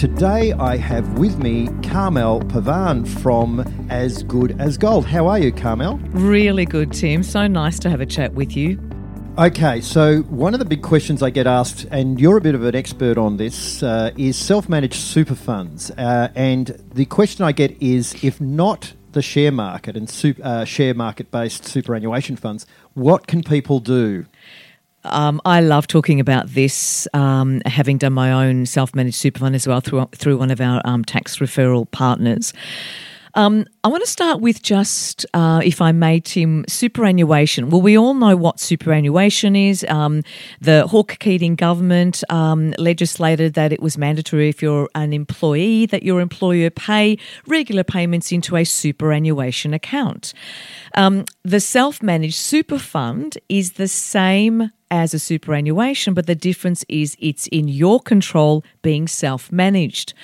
Today I have with me Carmelle Pavan from As Good as Gold. How are you, Carmelle? Really good, Tim. So nice to have a chat with you. Okay, so one of the big questions I get asked, and you're a bit of an expert on this, uh, is self managed super funds. Uh, and the question I get is if not the share market and super, uh, share market based superannuation funds, what can people do? Um, I love talking about this, um, having done my own self managed super fund as well through, through one of our um, tax referral partners. Um, I want to start with just, uh, if I may, Tim, superannuation. Well, we all know what superannuation is. Um, the Hawke Keating government um, legislated that it was mandatory if you're an employee that your employer pay regular payments into a superannuation account. The self managed super fund is the same as a superannuation, but the difference is it's in your control being self managed.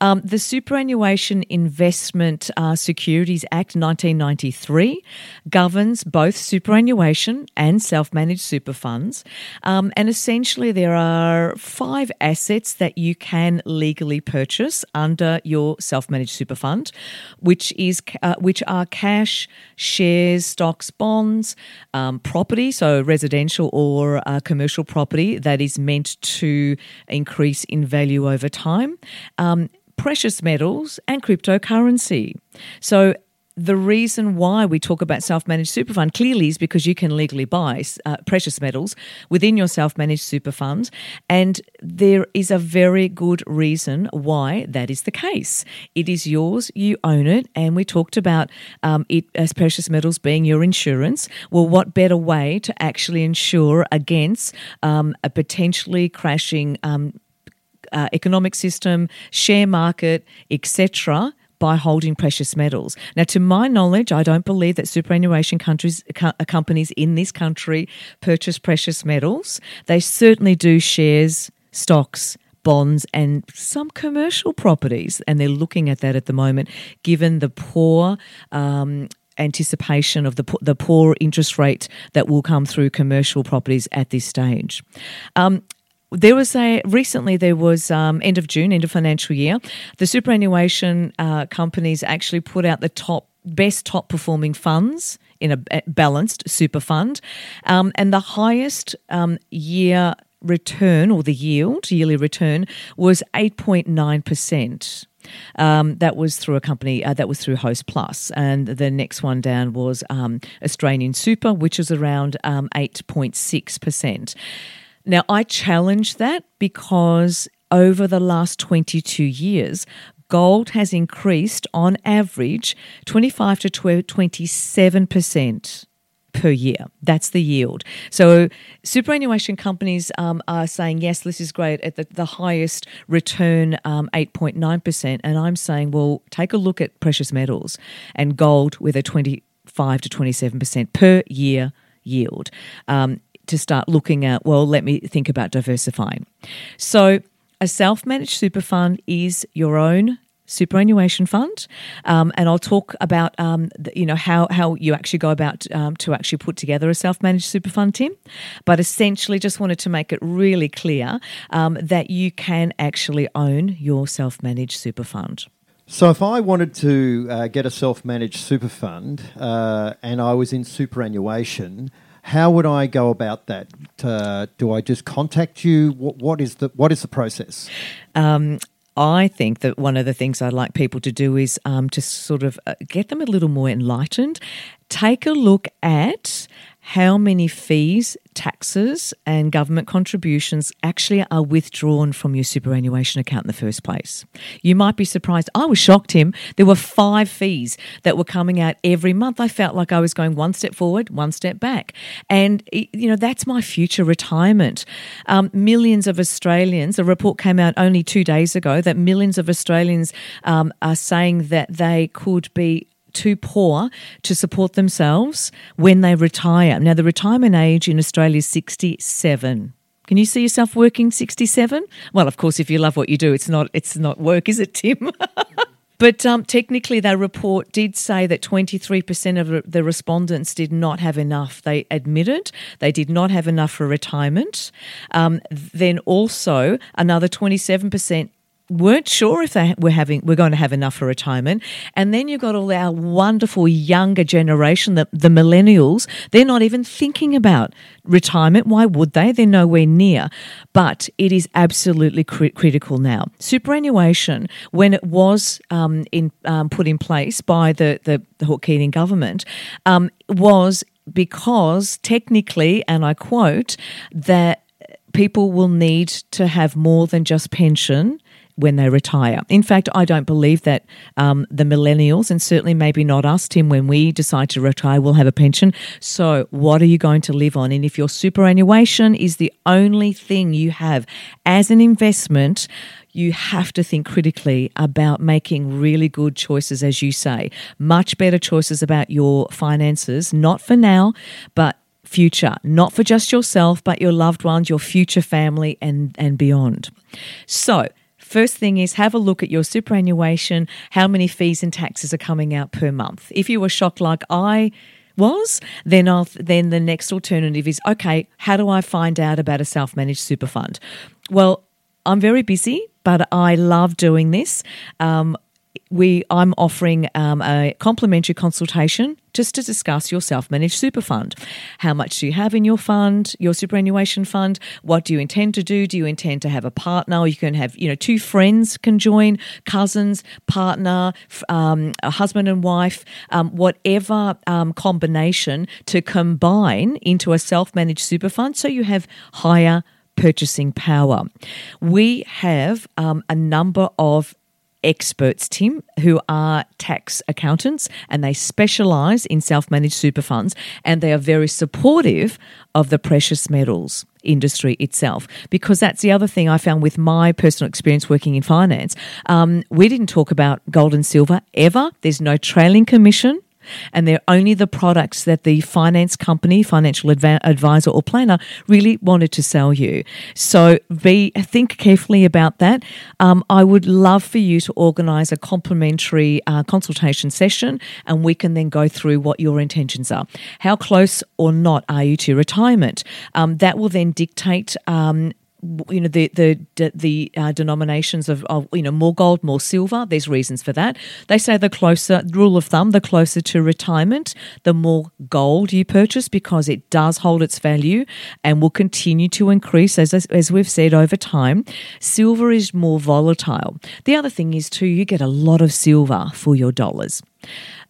Um, the Superannuation Investment uh, Securities Act 1993 governs both superannuation and self managed super funds. Um, and essentially, there are five assets that you can legally purchase under your self managed super fund, which, is, uh, which are cash, shares, stocks, bonds, um, property, so residential or uh, commercial property that is meant to increase in value over time, um, precious metals, and cryptocurrency. So the reason why we talk about self managed super fund clearly is because you can legally buy uh, precious metals within your self managed super fund. And there is a very good reason why that is the case. It is yours, you own it. And we talked about um, it as precious metals being your insurance. Well, what better way to actually insure against um, a potentially crashing um, uh, economic system, share market, etc by holding precious metals. Now, to my knowledge, I don't believe that superannuation countries, co- uh, companies in this country purchase precious metals. They certainly do shares, stocks, bonds, and some commercial properties. And they're looking at that at the moment, given the poor. Um, anticipation of the the poor interest rate that will come through commercial properties at this stage. Um, there was a recently there was um, end of June, end of financial year. The superannuation uh, companies actually put out the top best top performing funds in a balanced super fund, um, and the highest um, year return or the yield yearly return was eight point nine percent. Um, that was through a company uh, that was through Host and the next one down was um, Australian Super, which is around um, eight point six percent. Now, I challenge that because over the last 22 years, gold has increased on average 25 to 27% per year. That's the yield. So superannuation companies um, are saying, yes, this is great at the, the highest return, um, 8.9%. And I'm saying, well, take a look at precious metals and gold with a 25 to 27% per year yield. Um, to start looking at, well, let me think about diversifying. So, a self managed super fund is your own superannuation fund, um, and I'll talk about um, the, you know how how you actually go about um, to actually put together a self managed super fund, Tim. But essentially, just wanted to make it really clear um, that you can actually own your self managed super fund. So, if I wanted to uh, get a self managed super fund uh, and I was in superannuation, how would I go about that? Uh, do I just contact you? What, what is the what is the process? Um, I think that one of the things I'd like people to do is um, to sort of uh, get them a little more enlightened. Take a look at how many fees, taxes, and government contributions actually are withdrawn from your superannuation account in the first place. You might be surprised. I was shocked, Tim. There were five fees that were coming out every month. I felt like I was going one step forward, one step back. And, you know, that's my future retirement. Um, millions of Australians, a report came out only two days ago that millions of Australians um, are saying that they could be too poor to support themselves when they retire. Now, the retirement age in Australia is 67. Can you see yourself working 67? Well, of course, if you love what you do, it's not it's not work, is it, Tim? But um, technically, that report did say that 23% of the respondents did not have enough. They admitted they did not have enough for retirement. Um, then also, another 27% weren't sure if they were having we're going to have enough for retirement. And then you've got all our wonderful younger generation the, the millennials. They're not even thinking about retirement. Why would they? They're nowhere near. But it is absolutely cri- critical now. Superannuation when it was um, in um, put in place by the the, the Hawke Keating government um, was because technically and I quote that people will need to have more than just pension when they retire. In fact, I don't believe that um, the millennials, and certainly maybe not us, Tim, when we decide to retire, will have a pension. So, what are you going to live on? And if your superannuation is the only thing you have as an investment, you have to think critically about making really good choices, as you say, much better choices about your finances, not for now, but future, not for just yourself, but your loved ones, your future family, and, and beyond. So, First thing is have a look at your superannuation, how many fees and taxes are coming out per month. If you were shocked like I was, then I'll, then the next alternative is okay, how do I find out about a self-managed super fund? Well, I'm very busy, but I love doing this. Um, we I'm offering um, a complimentary consultation just to discuss your self-managed super fund. How much do you have in your fund, your superannuation fund? What do you intend to do? Do you intend to have a partner? You can have, you know, two friends can join, cousins, partner, um, a husband and wife, um, whatever um, combination to combine into a self-managed super fund, so you have higher purchasing power. We have um, a number of experts, Tim, who are tax accountants and they specialise in self managed super funds and they are very supportive of the precious metals industry itself. Because that's the other thing I found with my personal experience working in finance. Um, we didn't talk about gold and silver ever, there's no trailing commission and they're only the products that the finance company, financial adva- advisor, or planner really wanted to sell you. So be think carefully about that. Um, I would love for you to organise a complimentary uh, consultation session, and we can then go through what your intentions are. How close or not are you to retirement? Um, that will then dictate um, you know the the the uh, denominations of, of you know more gold more silver. There's reasons for that. They say the closer rule of thumb the closer to retirement the more gold you purchase because it does hold its value and will continue to increase as as we've said over time. Silver is more volatile. The other thing is too you get a lot of silver for your dollars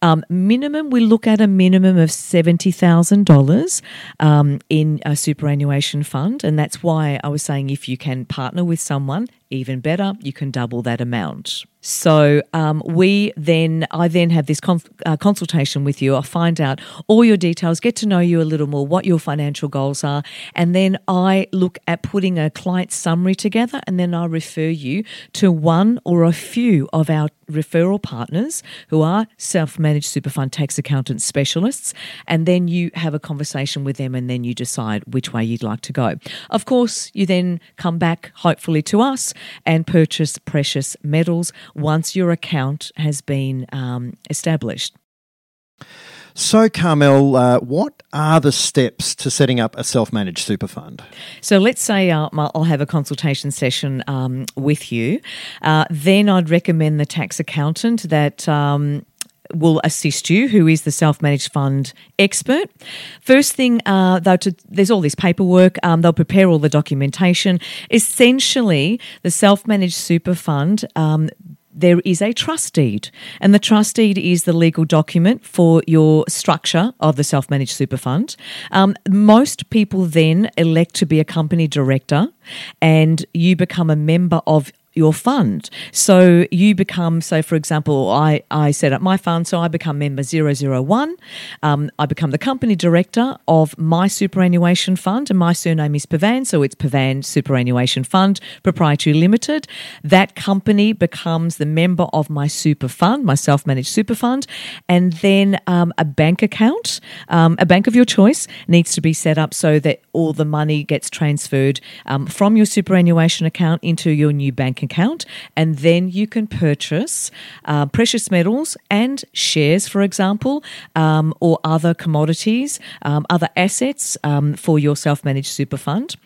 um, minimum, we look at a minimum of $70,000 um, in a superannuation fund. And that's why I was saying if you can partner with someone, even better, you can double that amount. So um, we then, I then have this con- uh, consultation with you. I find out all your details, get to know you a little more, what your financial goals are, and then I look at putting a client summary together, and then I refer you to one or a few of our referral partners who are self-managed super fund tax accountant specialists, and then you have a conversation with them, and then you decide which way you'd like to go. Of course, you then come back, hopefully, to us and purchase precious metals once your account has been um, established. So, Carmelle, uh, what are the steps to setting up a self managed super fund? So, let's say uh, I'll have a consultation session um, with you. Uh, then I'd recommend the tax accountant that. Um, will assist you, who is the self managed fund expert. First thing, uh, though, to, there's all this paperwork. Um, they'll prepare all the documentation. Essentially, the self managed super fund um, there is a trust deed, and the trust deed is the legal document for your structure of the self managed super fund. Um, most people then elect to be a company director, and you become a member of your fund. So you become, so for example, I, I set up my fund, so I become member 001. Um, I become the company director of my superannuation fund, and my surname is Pavan, so it's Pavan Superannuation Fund Proprietary Limited. That company becomes the member of my super fund, my self managed super fund, and then um, a bank account, um, a bank of your choice, needs to be set up so that all the money gets transferred um, from your superannuation account into your new bank account, and then you can purchase uh, precious metals and shares, for example, um, or other commodities, um, other assets um, for your self managed super fund.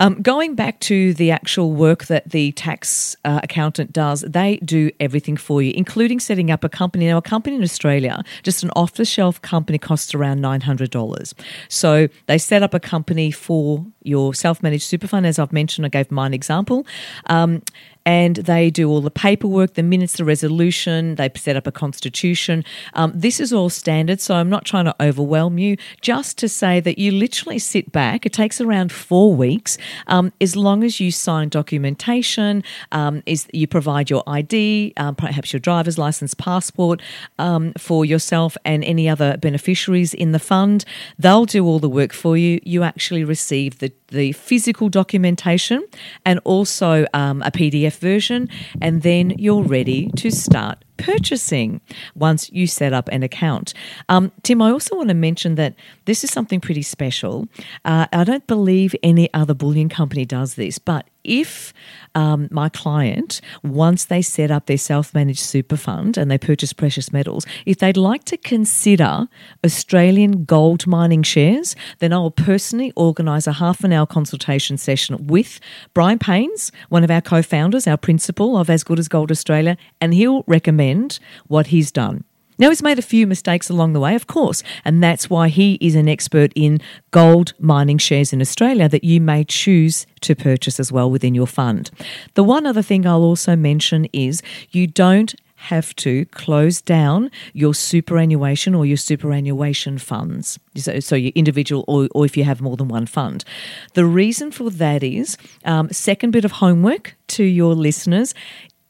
Um, going back to the actual work that the tax uh, accountant does, they do everything for you, including setting up a company. Now, a company in Australia, just an off the shelf company, costs around $900. So they set up a company for your self managed super fund, as I've mentioned. I gave mine example. Um, and they do all the paperwork, the minutes, the resolution, they set up a constitution. Um, this is all standard, so I'm not trying to overwhelm you, just to say that you literally sit back. It takes around four weeks, um, as long as you sign documentation, um, is you provide your ID, um, perhaps your driver's license, passport um, for yourself and any other beneficiaries in the fund. They'll do all the work for you. You actually receive the the physical documentation and also um, a PDF version, and then you're ready to start purchasing once you set up an account. Um, Tim, I also want to mention that this is something pretty special. Uh, I don't believe any other bullion company does this, but if um, my client, once they set up their self managed super fund and they purchase precious metals, if they'd like to consider Australian gold mining shares, then I will personally organise a half an hour consultation session with Brian Paynes, one of our co founders, our principal of As Good as Gold Australia, and he'll recommend what he's done. Now, he's made a few mistakes along the way, of course, and that's why he is an expert in gold mining shares in Australia that you may choose to purchase as well within your fund. The one other thing I'll also mention is you don't have to close down your superannuation or your superannuation funds. So, so your individual, or, or if you have more than one fund. The reason for that is um, second bit of homework to your listeners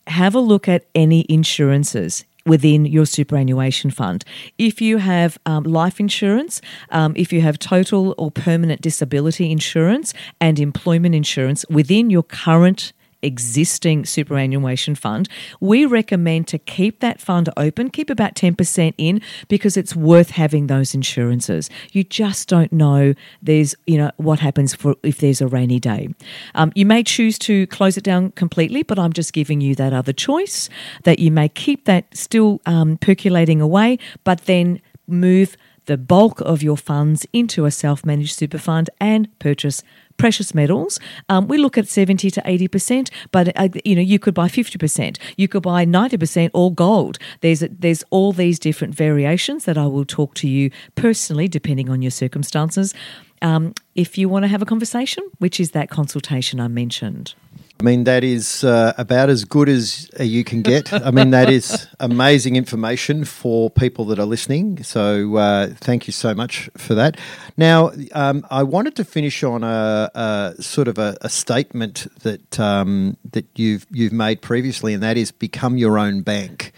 have a look at any insurances within your superannuation fund. If you have um, life insurance, um, if you have total or permanent disability insurance and employment insurance within your current existing superannuation fund, we recommend to keep that fund open, keep about 10% in because it's worth having those insurances. You just don't know there's, you know, what happens for if there's a rainy day. Um, you may choose to close it down completely, but I'm just giving you that other choice that you may keep that still um, percolating away, but then move the bulk of your funds into a self managed super fund and purchase precious metals, um, we look at 70 to 80%, but uh, you know, you could buy 50%, you could buy 90% all gold. There's, there's all these different variations that I will talk to you personally, depending on your circumstances. Um, if you want to have a conversation, which is that consultation I mentioned. I mean, that is uh, about as good as uh, you can get. I mean, that is amazing information for people that are listening. So, uh, thank you so much for that. Now, um, I wanted to finish on a, a sort of a, a statement that um, that you've you've made previously, and that is become your own bank.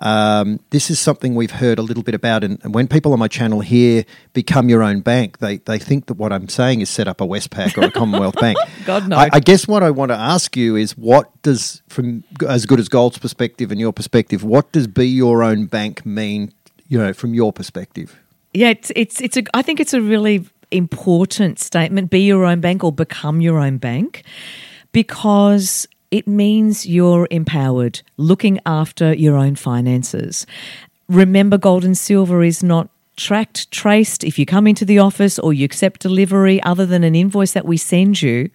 Um, this is something we've heard a little bit about, and, when people on my channel hear "become your own bank," they they think that what I'm saying is set up a Westpac or a Commonwealth Bank. God no. I, I, guess what I want to ask you is, what does, from as good as Gold's perspective and your perspective, what does be your own bank mean? You know, from your perspective. Yeah, it's it's it's a. I think it's a really important statement. Be your own bank or become your own bank, because it means you're empowered, looking after your own finances. Remember, gold and silver is not tracked, traced. If you come into the office or you accept delivery other than an invoice that we send you,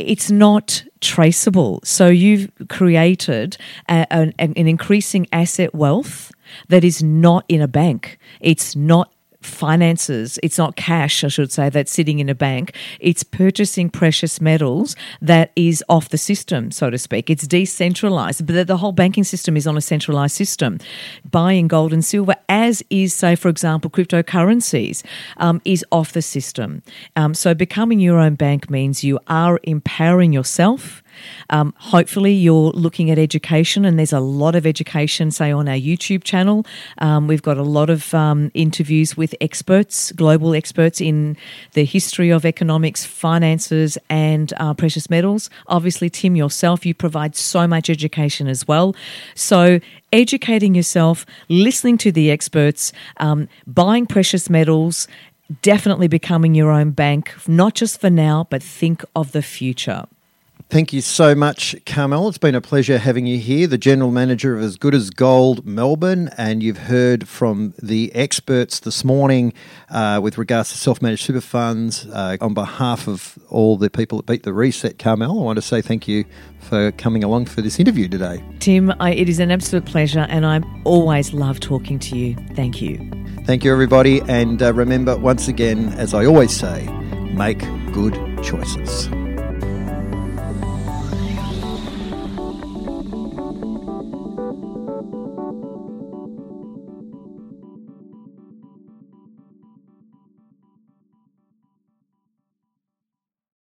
it's not traceable. So you've created a, an, an increasing asset wealth that is not in a bank. It's not finances. It's not cash, I should say, that's sitting in a bank. It's purchasing precious metals that is off the system, so to speak. It's decentralized, but the whole banking system is on a centralized system. Buying gold and silver, as is, say, for example, cryptocurrencies, um, is off the system. Um, so becoming your own bank means you are empowering yourself um, hopefully, you're looking at education, and there's a lot of education, say, on our YouTube channel. Um, we've got a lot of um, interviews with experts, global experts in the history of economics, finances, and uh, precious metals. Obviously, Tim, yourself, you provide so much education as well. So, educating yourself, listening to the experts, um, buying precious metals, definitely becoming your own bank, not just for now, but think of the future. Thank you so much, Carmelle. It's been a pleasure having you here, the General Manager of As Good as Gold Melbourne. And you've heard from the experts this morning uh, with regards to self managed super funds. Uh, on behalf of all the people that beat the reset, Carmelle, I want to say thank you for coming along for this interview today. Tim, I, it is an absolute pleasure, and I always love talking to you. Thank you. Thank you, everybody. And uh, remember, once again, as I always say, make good choices.